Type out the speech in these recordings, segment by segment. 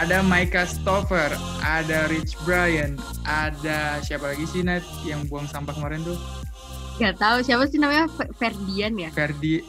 ada Micah Stoffer, ada Rich Brian, ada siapa lagi sih Nat yang buang sampah kemarin tuh? Gak tahu siapa sih namanya Ferdian ya? Ferdi,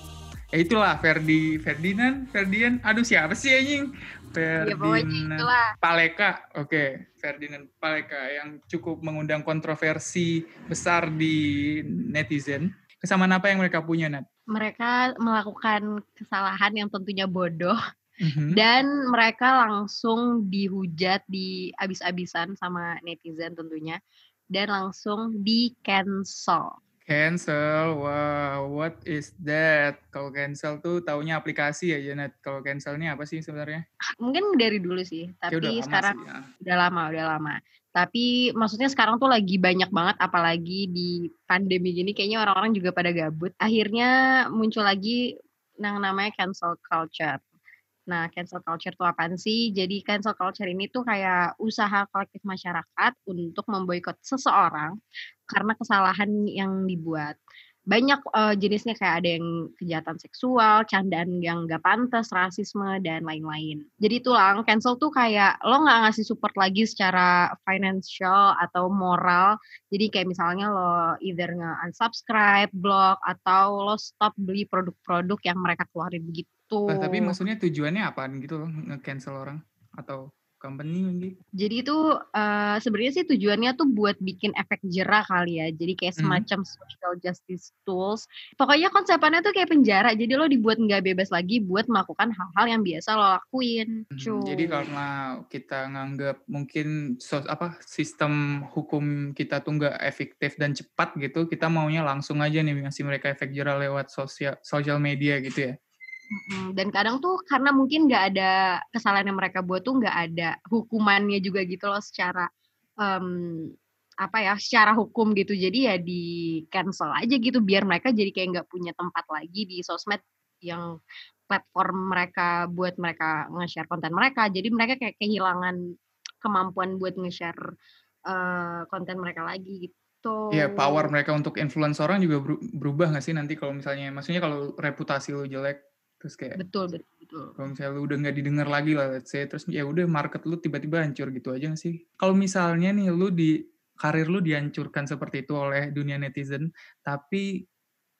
ya itulah Ferdi Ferdinand, Ferdian. Aduh siapa sih anjing? Ya, Ferdinand Paleka, oke, okay. Ferdinand Paleka yang cukup mengundang kontroversi besar di netizen. Kesamaan apa yang mereka punya, Nat? Mereka melakukan kesalahan yang tentunya bodoh, mm-hmm. dan mereka langsung dihujat di abis-abisan sama netizen tentunya, dan langsung di cancel. Cancel, wow, what is that? Kalau cancel tuh taunya aplikasi ya, Janet. Kalau cancel ini apa sih sebenarnya? Mungkin dari dulu sih, tapi udah sekarang sih, ya. udah lama, udah lama. Tapi maksudnya sekarang tuh lagi banyak banget, apalagi di pandemi gini, kayaknya orang-orang juga pada gabut. Akhirnya muncul lagi yang namanya cancel culture. Nah, cancel culture itu apaan sih? Jadi cancel culture ini tuh kayak usaha kolektif masyarakat untuk memboikot seseorang karena kesalahan yang dibuat. Banyak uh, jenisnya kayak ada yang kejahatan seksual, candaan yang gak pantas, rasisme, dan lain-lain. Jadi tulang cancel tuh kayak lo nggak ngasih support lagi secara financial atau moral. Jadi kayak misalnya lo either nge-unsubscribe, block, atau lo stop beli produk-produk yang mereka keluarin begitu gitu. Nah, tapi maksudnya tujuannya apa gitu loh nge-cancel orang atau company gitu? Jadi itu uh, sebenarnya sih tujuannya tuh buat bikin efek jerah kali ya. Jadi kayak hmm. semacam hmm. social justice tools. Pokoknya konsepannya tuh kayak penjara. Jadi lo dibuat nggak bebas lagi buat melakukan hal-hal yang biasa lo lakuin. Hmm, jadi karena kita nganggap mungkin so, apa sistem hukum kita tuh nggak efektif dan cepat gitu, kita maunya langsung aja nih ngasih mereka efek jerah lewat sosial social media gitu ya. Dan kadang tuh karena mungkin nggak ada kesalahan yang mereka buat tuh nggak ada hukumannya juga gitu loh secara um, apa ya secara hukum gitu. Jadi ya di cancel aja gitu biar mereka jadi kayak nggak punya tempat lagi di sosmed yang platform mereka buat mereka nge-share konten mereka. Jadi mereka kayak kehilangan kemampuan buat nge-share uh, konten mereka lagi gitu. Iya, power mereka untuk influence orang juga berubah nggak sih nanti kalau misalnya, maksudnya kalau reputasi lo jelek, terus kayak betul betul, betul. kalau misalnya lu udah nggak didengar lagi lah let's say terus ya udah market lu tiba-tiba hancur gitu aja gak sih kalau misalnya nih lu di karir lu dihancurkan seperti itu oleh dunia netizen tapi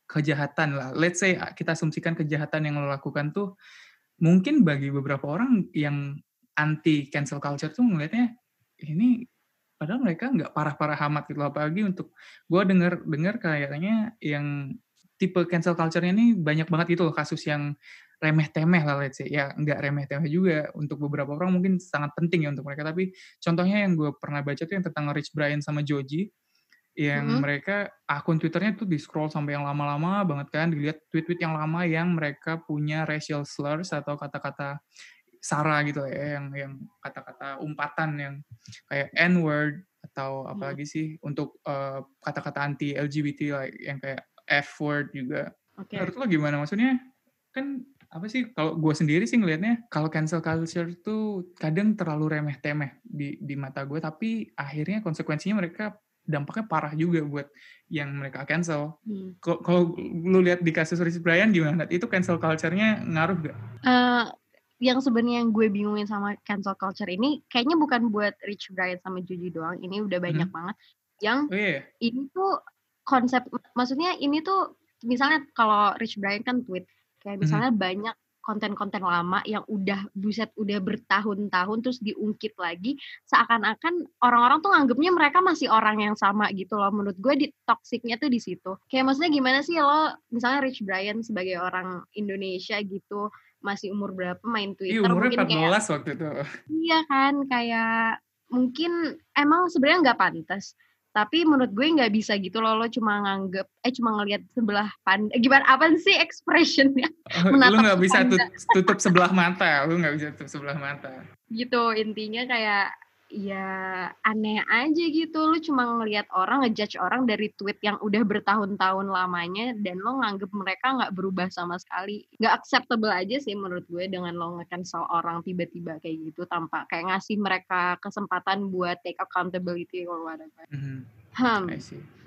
kejahatan lah let's say kita asumsikan kejahatan yang lo lakukan tuh mungkin bagi beberapa orang yang anti cancel culture tuh ngelihatnya ini padahal mereka nggak parah-parah amat gitu apalagi untuk gue dengar dengar kayaknya yang tipe cancel culture-nya ini banyak banget gitu loh kasus yang remeh-temeh lah let's say. Ya nggak remeh-temeh juga untuk beberapa orang mungkin sangat penting ya untuk mereka. Tapi contohnya yang gue pernah baca tuh yang tentang Rich Brian sama Joji yang mm -hmm. mereka akun Twitternya tuh di scroll sampai yang lama-lama banget kan dilihat tweet-tweet yang lama yang mereka punya racial slurs atau kata-kata sara gitu ya yang yang kata-kata umpatan yang kayak n word atau apalagi sih untuk uh, kata-kata anti LGBT like yang kayak F word juga. Okay. Menurut lo gimana? Maksudnya kan apa sih kalau gue sendiri sih ngelihatnya kalau cancel culture tuh kadang terlalu remeh temeh di di mata gue tapi akhirnya konsekuensinya mereka dampaknya parah juga buat yang mereka cancel. Hmm. Kalau lu lihat di kasus Rich Brian gimana? Itu cancel culture-nya ngaruh gak? Uh, yang sebenarnya yang gue bingungin sama cancel culture ini kayaknya bukan buat Rich Brian sama Juju doang. Ini udah banyak hmm. banget yang oh, yeah. ini tuh konsep maksudnya ini tuh misalnya kalau Rich Brian kan tweet kayak mhm. misalnya hmm. banyak konten-konten lama yang udah buset udah bertahun-tahun terus diungkit lagi seakan-akan orang-orang tuh nganggapnya mereka masih orang yang sama gitu loh menurut gue di toksiknya tuh di situ kayak maksudnya gimana sih lo misalnya Rich Brian sebagai orang Indonesia gitu masih umur berapa main Twitter Iya umurnya mungkin 14 kayak, waktu itu iya kan kayak mungkin emang sebenarnya nggak pantas tapi menurut gue nggak bisa gitu loh lo cuma nganggep eh cuma ngelihat sebelah pandang eh, gimana apa sih expressionnya? Oh, lu nggak bisa tutup sebelah mata lu nggak bisa tutup sebelah mata. Gitu intinya kayak ya aneh aja gitu lu cuma ngelihat orang ngejudge orang dari tweet yang udah bertahun-tahun lamanya dan lo nganggep mereka nggak berubah sama sekali nggak acceptable aja sih menurut gue dengan lo nge-cancel orang tiba-tiba kayak gitu tanpa kayak ngasih mereka kesempatan buat take accountability or whatever mm -hmm. hmm.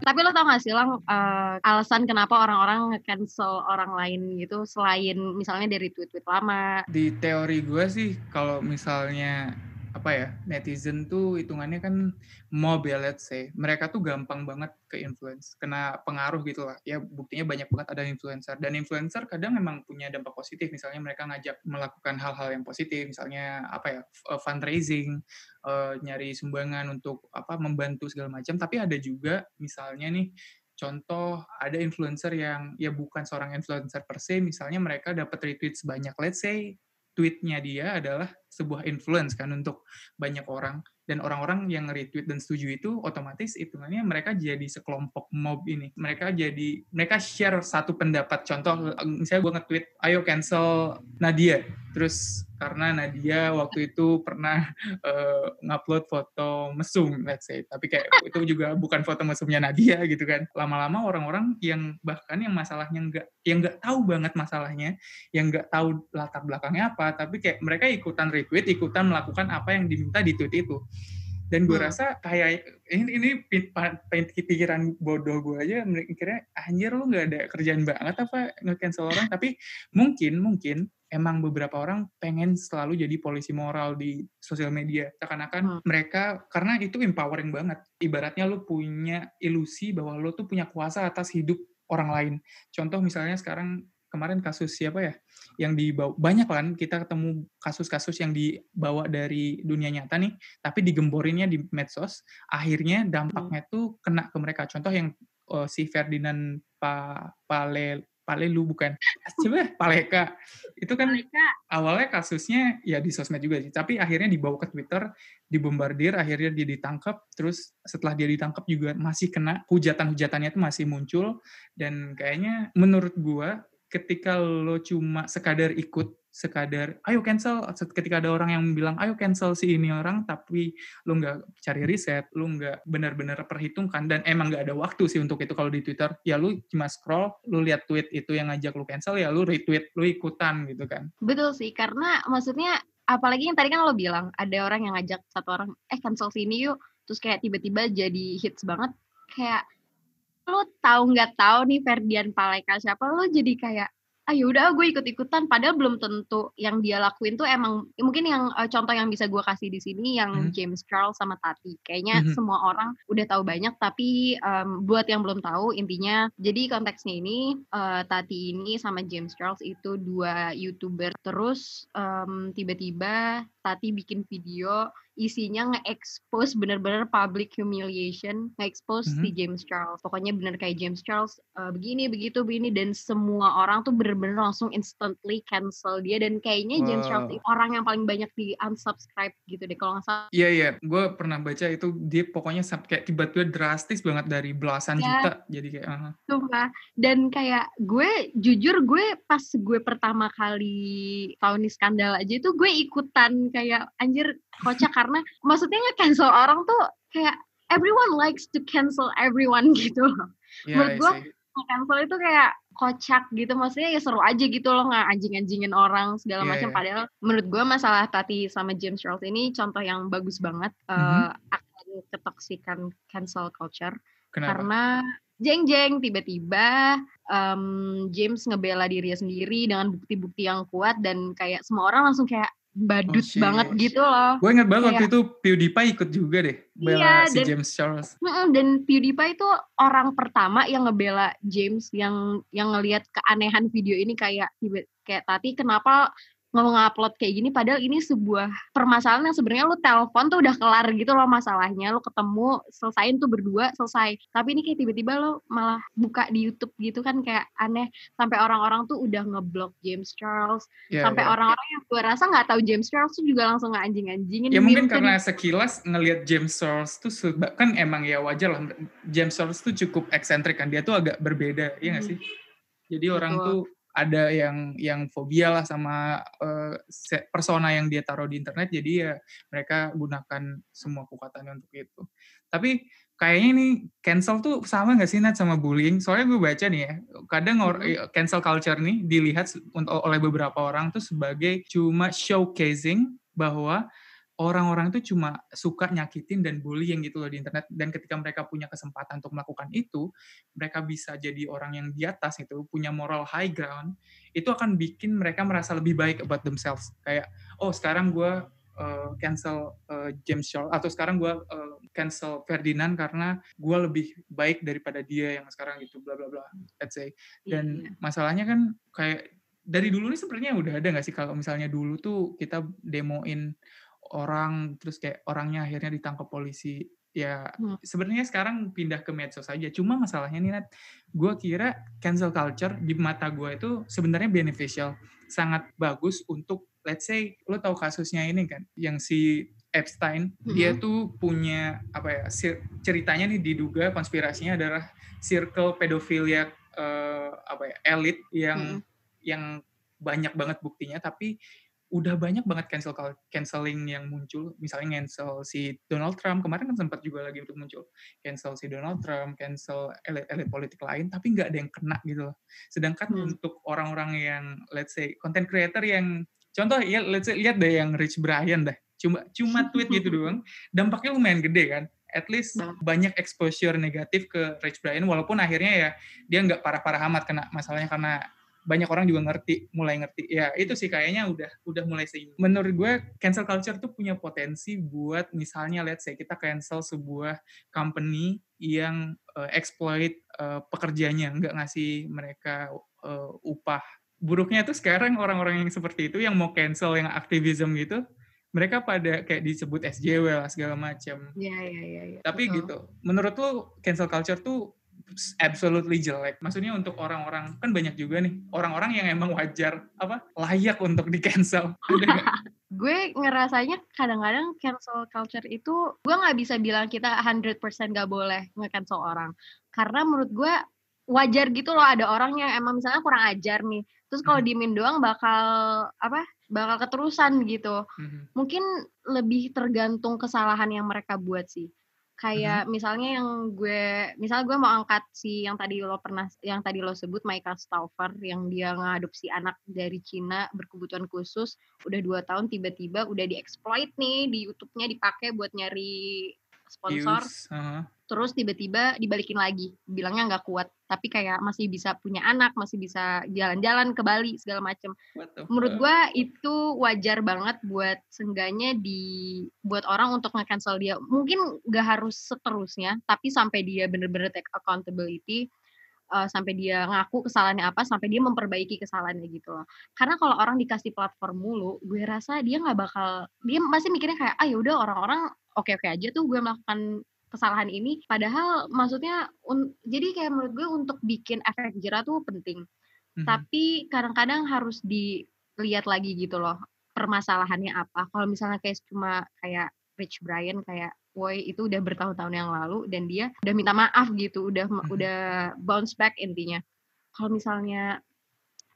Tapi lo tau gak sih Lang, uh, alasan kenapa orang-orang nge-cancel orang lain gitu selain misalnya dari tweet-tweet lama? Di teori gue sih kalau misalnya apa ya netizen tuh hitungannya kan mob ya let's say. Mereka tuh gampang banget ke influence kena pengaruh gitu lah. Ya buktinya banyak banget ada influencer. Dan influencer kadang memang punya dampak positif. Misalnya mereka ngajak melakukan hal-hal yang positif. Misalnya apa ya eh, fundraising uh, nyari sumbangan untuk apa membantu segala macam. Tapi ada juga misalnya nih contoh ada influencer yang ya bukan seorang influencer per se. Misalnya mereka dapat retweet sebanyak let's say tweetnya dia adalah sebuah influence kan untuk banyak orang. Dan orang-orang yang retweet dan setuju itu otomatis hitungannya mereka jadi sekelompok mob ini. Mereka jadi mereka share satu pendapat. Contoh misalnya gue nge-tweet ayo cancel Nadia terus karena Nadia waktu itu pernah uh, ngupload foto mesum let's say. Tapi kayak itu juga bukan foto mesumnya Nadia gitu kan. Lama-lama orang-orang yang bahkan yang masalahnya nggak yang nggak tahu banget masalahnya yang nggak tahu latar belakangnya apa tapi kayak mereka ikutan retweet ikutan melakukan apa yang diminta di tweet itu dan gue hmm. rasa kayak ini ini pikiran bodoh gue aja mikirnya anjir lu nggak ada kerjaan banget apa nge-cancel orang tapi mungkin mungkin emang beberapa orang pengen selalu jadi polisi moral di sosial media seakan-akan hmm. mereka karena itu empowering banget ibaratnya lu punya ilusi bahwa lu tuh punya kuasa atas hidup orang lain contoh misalnya sekarang kemarin kasus siapa ya yang dibawa banyak kan kita ketemu kasus-kasus yang dibawa dari dunia nyata nih tapi digemborinnya di medsos akhirnya dampaknya hmm. tuh kena ke mereka contoh yang uh, si Ferdinand pa Pale Palelu bukan coba Paleka itu kan Paleka. awalnya kasusnya ya di sosmed juga sih tapi akhirnya dibawa ke Twitter dibombardir akhirnya dia ditangkap terus setelah dia ditangkap juga masih kena hujatan-hujatannya itu masih muncul dan kayaknya menurut gua ketika lo cuma sekadar ikut sekadar ayo cancel ketika ada orang yang bilang ayo cancel si ini orang tapi lo nggak cari riset lo nggak benar-benar perhitungkan dan emang nggak ada waktu sih untuk itu. Kalau di Twitter ya lo cuma scroll lo lihat tweet itu yang ngajak lo cancel ya lo retweet lo ikutan gitu kan. Betul sih karena maksudnya apalagi yang tadi kan lo bilang ada orang yang ngajak satu orang eh cancel sini yuk terus kayak tiba-tiba jadi hits banget kayak lu tahu nggak tahu nih Ferdian Paleka siapa lu jadi kayak ah ya udah gue ikut-ikutan padahal belum tentu yang dia lakuin tuh emang mungkin yang uh, contoh yang bisa gue kasih di sini yang hmm. James Charles sama Tati kayaknya hmm. semua orang udah tahu banyak tapi um, buat yang belum tahu intinya jadi konteksnya ini uh, Tati ini sama James Charles itu dua youtuber terus um, tiba-tiba Tati bikin video isinya nge-expose bener-bener public humiliation, nge-expose mm-hmm. si James Charles. Pokoknya bener kayak James Charles uh, begini, begitu, begini dan semua orang tuh bener-bener langsung instantly cancel dia dan kayaknya wow. James Charles orang yang paling banyak di unsubscribe gitu deh kalau nggak salah. Iya iya, gue pernah baca itu dia pokoknya kayak tiba-tiba drastis banget dari belasan ya. juta jadi kayak. Uh. Sumpah. Dan kayak gue jujur gue pas gue pertama kali tahu nih skandal aja itu gue ikutan kayak anjir kocak karena maksudnya nge-cancel orang tuh kayak everyone likes to cancel everyone gitu Yeah, Menurut gue cancel itu kayak kocak gitu maksudnya ya seru aja gitu loh nggak anjing-anjingin orang segala yeah, macam yeah. padahal menurut gue masalah Tati sama James Charles ini contoh yang bagus banget mm -hmm. uh, akan ketoksikan cancel culture Kenapa? karena jeng-jeng tiba-tiba um, James ngebela dirinya sendiri dengan bukti-bukti yang kuat dan kayak semua orang langsung kayak badut oh, banget gitu loh. Gue inget banget waktu itu PewDiePie ikut juga deh bela iya, si dan, James Charles. Dan PewDiePie itu orang pertama yang ngebela James yang yang ngelihat keanehan video ini kayak kayak tadi kenapa nge-upload kayak gini padahal ini sebuah permasalahan yang sebenarnya lu telepon tuh udah kelar gitu loh masalahnya lu ketemu selesaiin tuh berdua selesai tapi ini kayak tiba-tiba lo malah buka di YouTube gitu kan kayak aneh sampai orang-orang tuh udah ngeblok James Charles yeah, sampai yeah. orang-orang yang gue rasa nggak tahu James Charles tuh juga langsung nganjing-anjingin ya mungkin karena sekilas ngelihat James Charles tuh kan emang ya wajar lah James Charles tuh cukup eksentrik kan dia tuh agak berbeda ya nggak hmm. sih jadi Betul. orang tuh ada yang yang fobia lah sama uh, persona yang dia taruh di internet jadi ya mereka gunakan semua kekuatannya untuk itu tapi kayaknya ini cancel tuh sama nggak sih Nat sama bullying soalnya gue baca nih ya kadang hmm. cancel culture nih dilihat oleh beberapa orang tuh sebagai cuma showcasing bahwa orang-orang itu cuma suka nyakitin dan bullying gitu loh di internet. Dan ketika mereka punya kesempatan untuk melakukan itu mereka bisa jadi orang yang di atas itu punya moral high ground itu akan bikin mereka merasa lebih baik about themselves. Kayak oh sekarang gue uh, cancel uh, James Shaw atau sekarang gue uh, cancel Ferdinand karena gue lebih baik daripada dia yang sekarang gitu bla bla bla let's say. Dan yeah. masalahnya kan kayak dari dulu nih sebenarnya udah ada nggak sih kalau misalnya dulu tuh kita demoin orang terus kayak orangnya akhirnya ditangkap polisi ya hmm. sebenarnya sekarang pindah ke medsos saja cuma masalahnya nih Nat gue kira cancel culture di mata gue itu sebenarnya beneficial sangat bagus untuk let's say lo tau kasusnya ini kan yang si Epstein hmm. dia tuh punya apa ya ceritanya nih diduga konspirasinya adalah circle pedofilia uh, apa ya elit yang hmm. yang banyak banget buktinya tapi udah banyak banget cancel canceling yang muncul. Misalnya cancel si Donald Trump kemarin kan sempat juga lagi untuk muncul. Cancel si Donald Trump cancel elit-elit politik lain tapi nggak ada yang kena gitu loh. Sedangkan hmm. untuk orang-orang yang let's say content creator yang contoh ya let's say lihat deh yang Rich Brian dah. Cuma cuma tweet gitu doang dampaknya lumayan gede kan. At least nah. banyak exposure negatif ke Rich Brian walaupun akhirnya ya dia nggak parah-parah amat kena. Masalahnya karena banyak orang juga ngerti, mulai ngerti. Ya itu sih kayaknya udah udah mulai seimbang. Menurut gue cancel culture tuh punya potensi buat misalnya let's say kita cancel sebuah company yang uh, exploit uh, pekerjanya, nggak ngasih mereka uh, upah. Buruknya tuh sekarang orang-orang yang seperti itu yang mau cancel yang aktivism gitu, mereka pada kayak disebut SJW lah segala macam. Iya iya iya. Ya, Tapi betul. gitu, menurut lo cancel culture tuh absolutely jelek. Maksudnya untuk orang-orang kan banyak juga nih orang-orang yang emang wajar apa layak untuk di cancel. gue ngerasanya kadang-kadang cancel culture itu gue nggak bisa bilang kita 100% gak boleh nge-cancel orang karena menurut gue wajar gitu loh ada orang yang emang misalnya kurang ajar nih terus kalau hmm. dimin doang bakal apa bakal keterusan gitu hmm. mungkin lebih tergantung kesalahan yang mereka buat sih kayak hmm. misalnya yang gue misalnya gue mau angkat si yang tadi lo pernah yang tadi lo sebut Michael Stauffer yang dia ngadopsi anak dari Cina berkebutuhan khusus udah dua tahun tiba-tiba udah dieksploit nih di YouTube-nya dipakai buat nyari sponsor uh -huh terus tiba-tiba dibalikin lagi. Bilangnya nggak kuat tapi kayak masih bisa punya anak masih bisa jalan-jalan ke Bali segala macem. Menurut gue itu wajar banget buat sengganya di buat orang untuk nge-cancel dia. Mungkin nggak harus seterusnya tapi sampai dia bener-bener take accountability uh, sampai dia ngaku kesalahannya apa sampai dia memperbaiki kesalahannya gitu loh. Karena kalau orang dikasih platform mulu gue rasa dia nggak bakal dia masih mikirnya kayak ah yaudah orang-orang oke-oke aja tuh gue melakukan kesalahan ini padahal maksudnya un, jadi kayak menurut gue untuk bikin efek jerah tuh penting mm-hmm. tapi kadang-kadang harus dilihat lagi gitu loh permasalahannya apa kalau misalnya kayak cuma kayak Rich Brian kayak Woi itu udah bertahun-tahun yang lalu dan dia udah minta maaf gitu udah mm-hmm. udah bounce back intinya kalau misalnya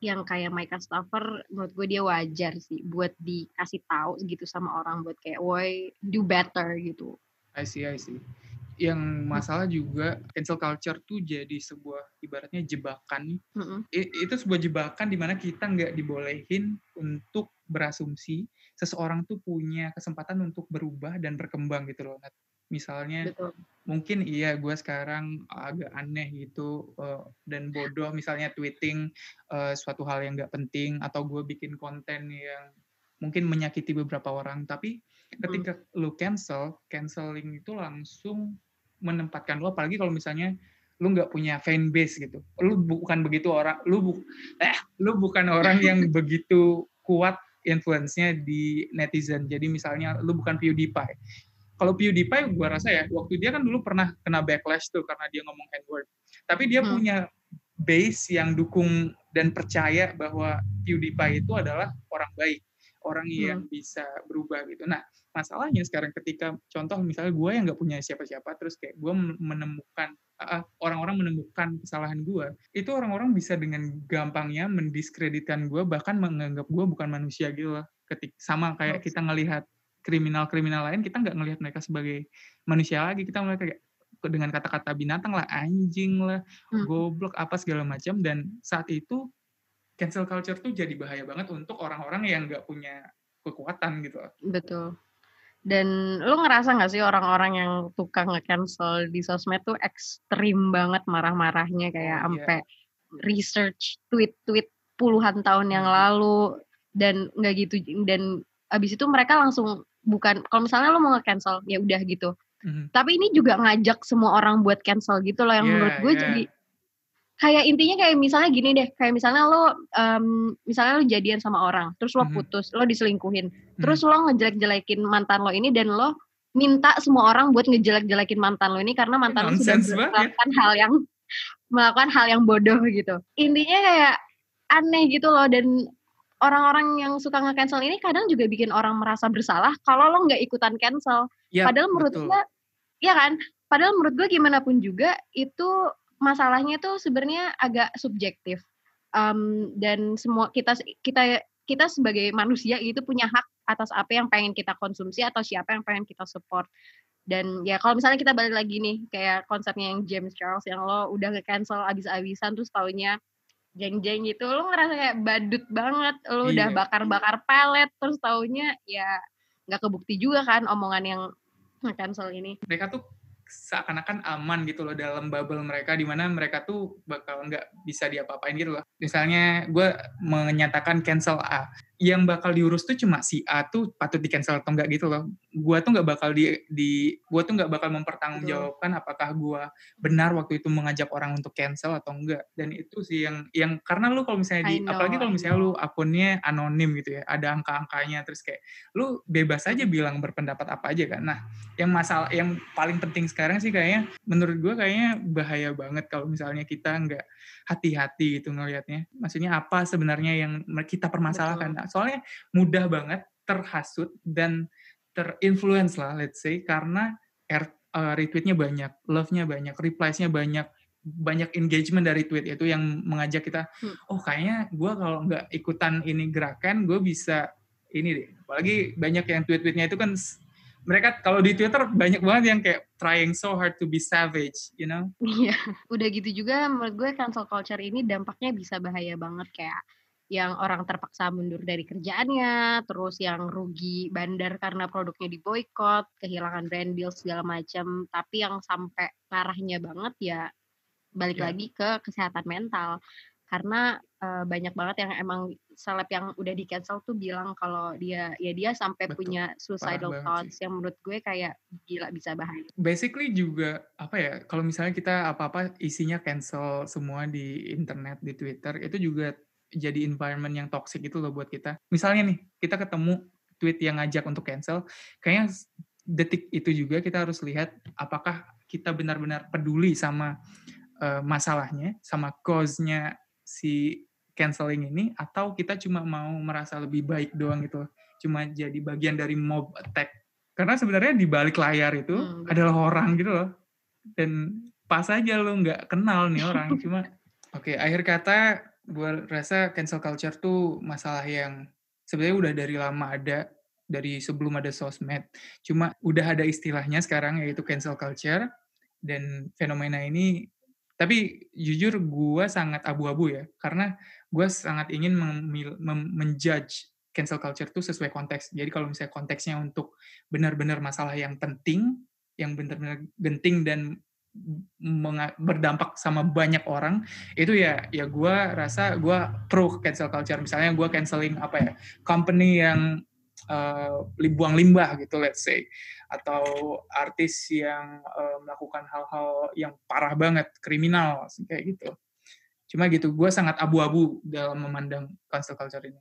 yang kayak Michael Stauffer menurut gue dia wajar sih buat dikasih tahu gitu sama orang buat kayak woi do better gitu I see, I see. Yang masalah juga cancel culture tuh jadi sebuah ibaratnya jebakan. Mm-hmm. Itu sebuah jebakan di mana kita nggak dibolehin untuk berasumsi seseorang tuh punya kesempatan untuk berubah dan berkembang gitu loh. Misalnya Betul. mungkin iya gue sekarang agak aneh gitu uh, dan bodoh misalnya tweeting uh, suatu hal yang nggak penting atau gue bikin konten yang mungkin menyakiti beberapa orang tapi ketika hmm. lu cancel canceling itu langsung menempatkan lu apalagi kalau misalnya lu nggak punya fan base gitu lu bukan begitu orang lu bu eh lu bukan orang yang begitu kuat influence-nya di netizen jadi misalnya lu bukan PewDiePie kalau PewDiePie gue rasa ya waktu dia kan dulu pernah kena backlash tuh karena dia ngomong n word tapi dia hmm. punya base yang dukung dan percaya bahwa PewDiePie itu adalah orang baik orang hmm. yang bisa berubah gitu. Nah, masalahnya sekarang ketika contoh misalnya gue yang nggak punya siapa-siapa, terus kayak gue menemukan uh, orang-orang menemukan kesalahan gue, itu orang-orang bisa dengan gampangnya mendiskreditkan gue, bahkan menganggap gue bukan manusia gitu loh. Ketik sama kayak kita ngelihat kriminal-kriminal lain, kita nggak ngelihat mereka sebagai manusia lagi, kita melihat kayak dengan kata-kata binatang lah, anjing lah, hmm. goblok apa segala macam dan saat itu cancel culture tuh jadi bahaya banget untuk orang-orang yang nggak punya kekuatan gitu. Betul. Dan lu ngerasa nggak sih orang-orang yang tukang nge-cancel di sosmed tuh ekstrim banget marah-marahnya kayak oh, sampai yeah. research tweet-tweet puluhan tahun yang hmm. lalu dan nggak gitu dan abis itu mereka langsung bukan kalau misalnya lo mau nge-cancel ya udah gitu. Mm. Tapi ini juga ngajak semua orang buat cancel gitu loh yang yeah, menurut gue yeah. jadi kayak intinya kayak misalnya gini deh kayak misalnya lo um, misalnya lo jadian sama orang terus lo mm-hmm. putus lo diselingkuhin mm-hmm. terus lo ngejelek-jelekin mantan lo ini dan lo minta semua orang buat ngejelek-jelekin mantan lo ini karena mantan lo sudah melakukan hal yang melakukan hal yang bodoh gitu intinya kayak aneh gitu loh dan orang-orang yang suka nge-cancel ini kadang juga bikin orang merasa bersalah kalau lo nggak ikutan cancel. Ya, padahal menurut gue ya kan? Padahal menurut gue gimana pun juga itu masalahnya tuh sebenarnya agak subjektif. Um, dan semua kita kita kita sebagai manusia itu punya hak atas apa yang pengen kita konsumsi atau siapa yang pengen kita support. Dan ya kalau misalnya kita balik lagi nih kayak konsepnya yang James Charles yang lo udah ke cancel abis-abisan terus taunya jeng-jeng gitu lo ngerasa kayak badut banget lo iya. udah bakar-bakar pelet terus taunya ya nggak kebukti juga kan omongan yang cancel ini mereka tuh seakan-akan aman gitu loh dalam bubble mereka di mana mereka tuh bakal nggak bisa diapa-apain gitu loh. Misalnya gue menyatakan cancel A, yang bakal diurus tuh cuma si A tuh patut di cancel atau enggak gitu loh. Gua tuh nggak bakal di di gua tuh nggak bakal mempertanggungjawabkan apakah gua benar waktu itu mengajak orang untuk cancel atau enggak. Dan itu sih yang yang karena lu kalau misalnya di know, apalagi kalau misalnya lu akunnya anonim gitu ya, ada angka-angkanya terus kayak lu bebas aja bilang berpendapat apa aja kan. Nah, yang masalah yang paling penting sekarang sih kayaknya menurut gua kayaknya bahaya banget kalau misalnya kita nggak hati-hati gitu ngelihatnya. Maksudnya apa sebenarnya yang kita permasalahkan. Nah, soalnya mudah banget terhasut dan terinfluence lah let's say karena air, uh, retweetnya banyak, love-nya banyak, replies-nya banyak, banyak engagement dari tweet itu yang mengajak kita, hmm. oh kayaknya gue kalau nggak ikutan ini gerakan, gue bisa ini deh. Apalagi banyak yang tweet-tweetnya itu kan mereka kalau di Twitter banyak banget yang kayak trying so hard to be savage, you know? Iya, udah gitu juga menurut gue cancel culture ini dampaknya bisa bahaya banget kayak yang orang terpaksa mundur dari kerjaannya, terus yang rugi bandar karena produknya diboykot, kehilangan brand deal segala macam, tapi yang sampai parahnya banget ya balik yeah. lagi ke kesehatan mental karena uh, banyak banget yang emang seleb yang udah di cancel tuh bilang kalau dia ya dia sampai Betul. punya suicidal thoughts yang menurut gue kayak gila bisa bahaya. Basically juga apa ya kalau misalnya kita apa-apa isinya cancel semua di internet di Twitter itu juga jadi environment yang toxic itu loh buat kita. Misalnya nih kita ketemu tweet yang ngajak untuk cancel, kayaknya detik itu juga kita harus lihat apakah kita benar-benar peduli sama uh, masalahnya, sama cause-nya si canceling ini atau kita cuma mau merasa lebih baik doang gitu cuma jadi bagian dari mob attack karena sebenarnya di balik layar itu hmm. adalah orang gitu loh dan pas aja lo nggak kenal nih orang cuma oke okay, akhir kata gue rasa cancel culture tuh masalah yang sebenarnya udah dari lama ada dari sebelum ada sosmed cuma udah ada istilahnya sekarang yaitu cancel culture dan fenomena ini tapi jujur gue sangat abu-abu ya, karena gue sangat ingin menjudge cancel culture itu sesuai konteks. Jadi kalau misalnya konteksnya untuk benar-benar masalah yang penting, yang benar-benar genting dan berdampak sama banyak orang itu ya ya gue rasa gue pro cancel culture misalnya gue canceling apa ya company yang uh, buang limbah gitu let's say atau artis yang uh, melakukan hal-hal yang parah banget kriminal kayak gitu cuma gitu gue sangat abu-abu dalam memandang cancel culture ini.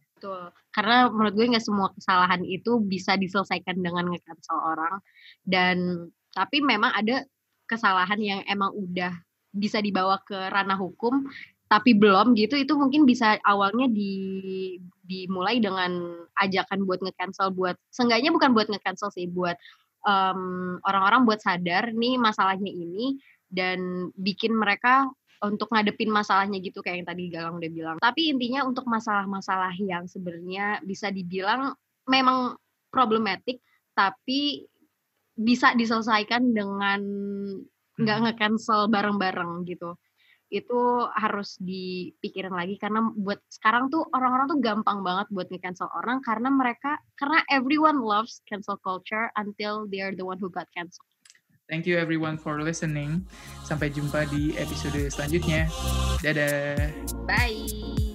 Karena menurut gue nggak semua kesalahan itu bisa diselesaikan dengan nge-cancel orang. Dan tapi memang ada kesalahan yang emang udah bisa dibawa ke ranah hukum tapi belum gitu itu mungkin bisa awalnya di dimulai dengan ajakan buat nge-cancel buat seenggaknya bukan buat nge-cancel sih buat orang orang-orang buat sadar nih masalahnya ini dan bikin mereka untuk ngadepin masalahnya gitu kayak yang tadi Galang udah bilang. Tapi intinya untuk masalah-masalah yang sebenarnya bisa dibilang memang problematik tapi bisa diselesaikan dengan nggak hmm. nge-cancel bareng-bareng gitu itu harus dipikirin lagi karena buat sekarang tuh orang-orang tuh gampang banget buat nge-cancel orang karena mereka karena everyone loves cancel culture until they are the one who got cancelled. Thank you everyone for listening. Sampai jumpa di episode selanjutnya. Dadah. Bye.